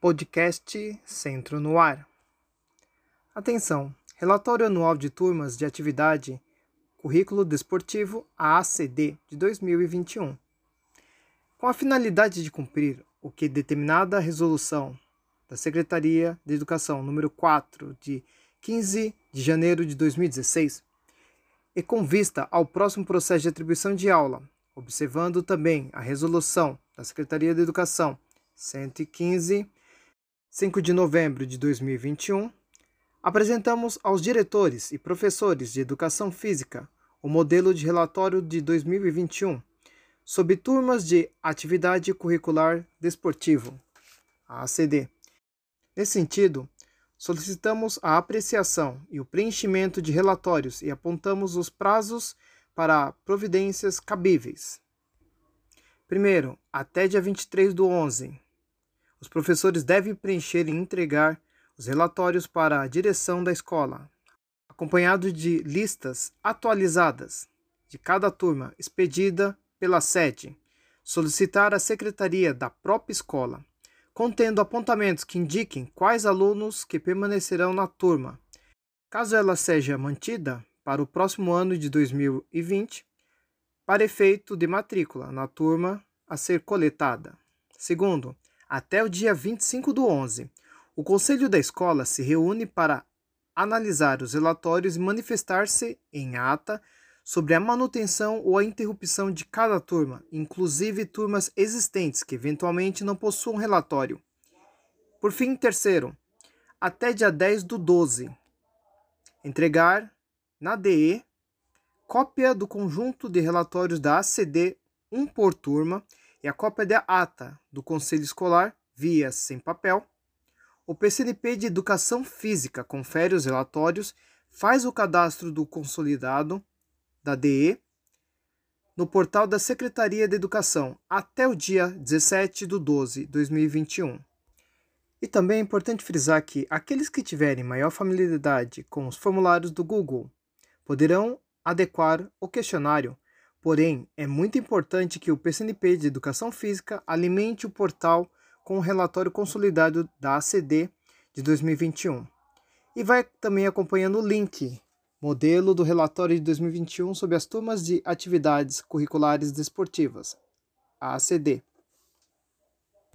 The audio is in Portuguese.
Podcast Centro no Ar. Atenção! Relatório Anual de Turmas de Atividade Currículo Desportivo AACD de 2021. Com a finalidade de cumprir o que determinada resolução da Secretaria de Educação número 4 de 15 de janeiro de 2016 e com vista ao próximo processo de atribuição de aula, observando também a resolução da Secretaria de Educação 115 5 de novembro de 2021, apresentamos aos diretores e professores de educação física o modelo de relatório de 2021 sobre turmas de atividade curricular desportivo, ACD. Nesse sentido, solicitamos a apreciação e o preenchimento de relatórios e apontamos os prazos para providências cabíveis. Primeiro, até dia 23 do 11. Os professores devem preencher e entregar os relatórios para a direção da escola, acompanhado de listas atualizadas de cada turma expedida pela sede, solicitar à secretaria da própria escola contendo apontamentos que indiquem quais alunos que permanecerão na turma, caso ela seja mantida para o próximo ano de 2020, para efeito de matrícula na turma a ser coletada. Segundo, até o dia 25 do 11, o conselho da escola se reúne para analisar os relatórios e manifestar-se em ata sobre a manutenção ou a interrupção de cada turma, inclusive turmas existentes que eventualmente não possuam relatório. Por fim, terceiro, até dia 10 do 12, entregar na DE cópia do conjunto de relatórios da ACD, um por turma, e a cópia da ata do Conselho Escolar, via sem papel. O PCNP de Educação Física confere os relatórios, faz o cadastro do consolidado da DE no portal da Secretaria de Educação até o dia 17 de 12 de 2021. E também é importante frisar que aqueles que tiverem maior familiaridade com os formulários do Google poderão adequar o questionário, porém é muito importante que o PCNP de Educação Física alimente o portal com o relatório consolidado da ACD de 2021. E vai também acompanhando o link modelo do relatório de 2021 sobre as turmas de atividades curriculares desportivas, a ACD.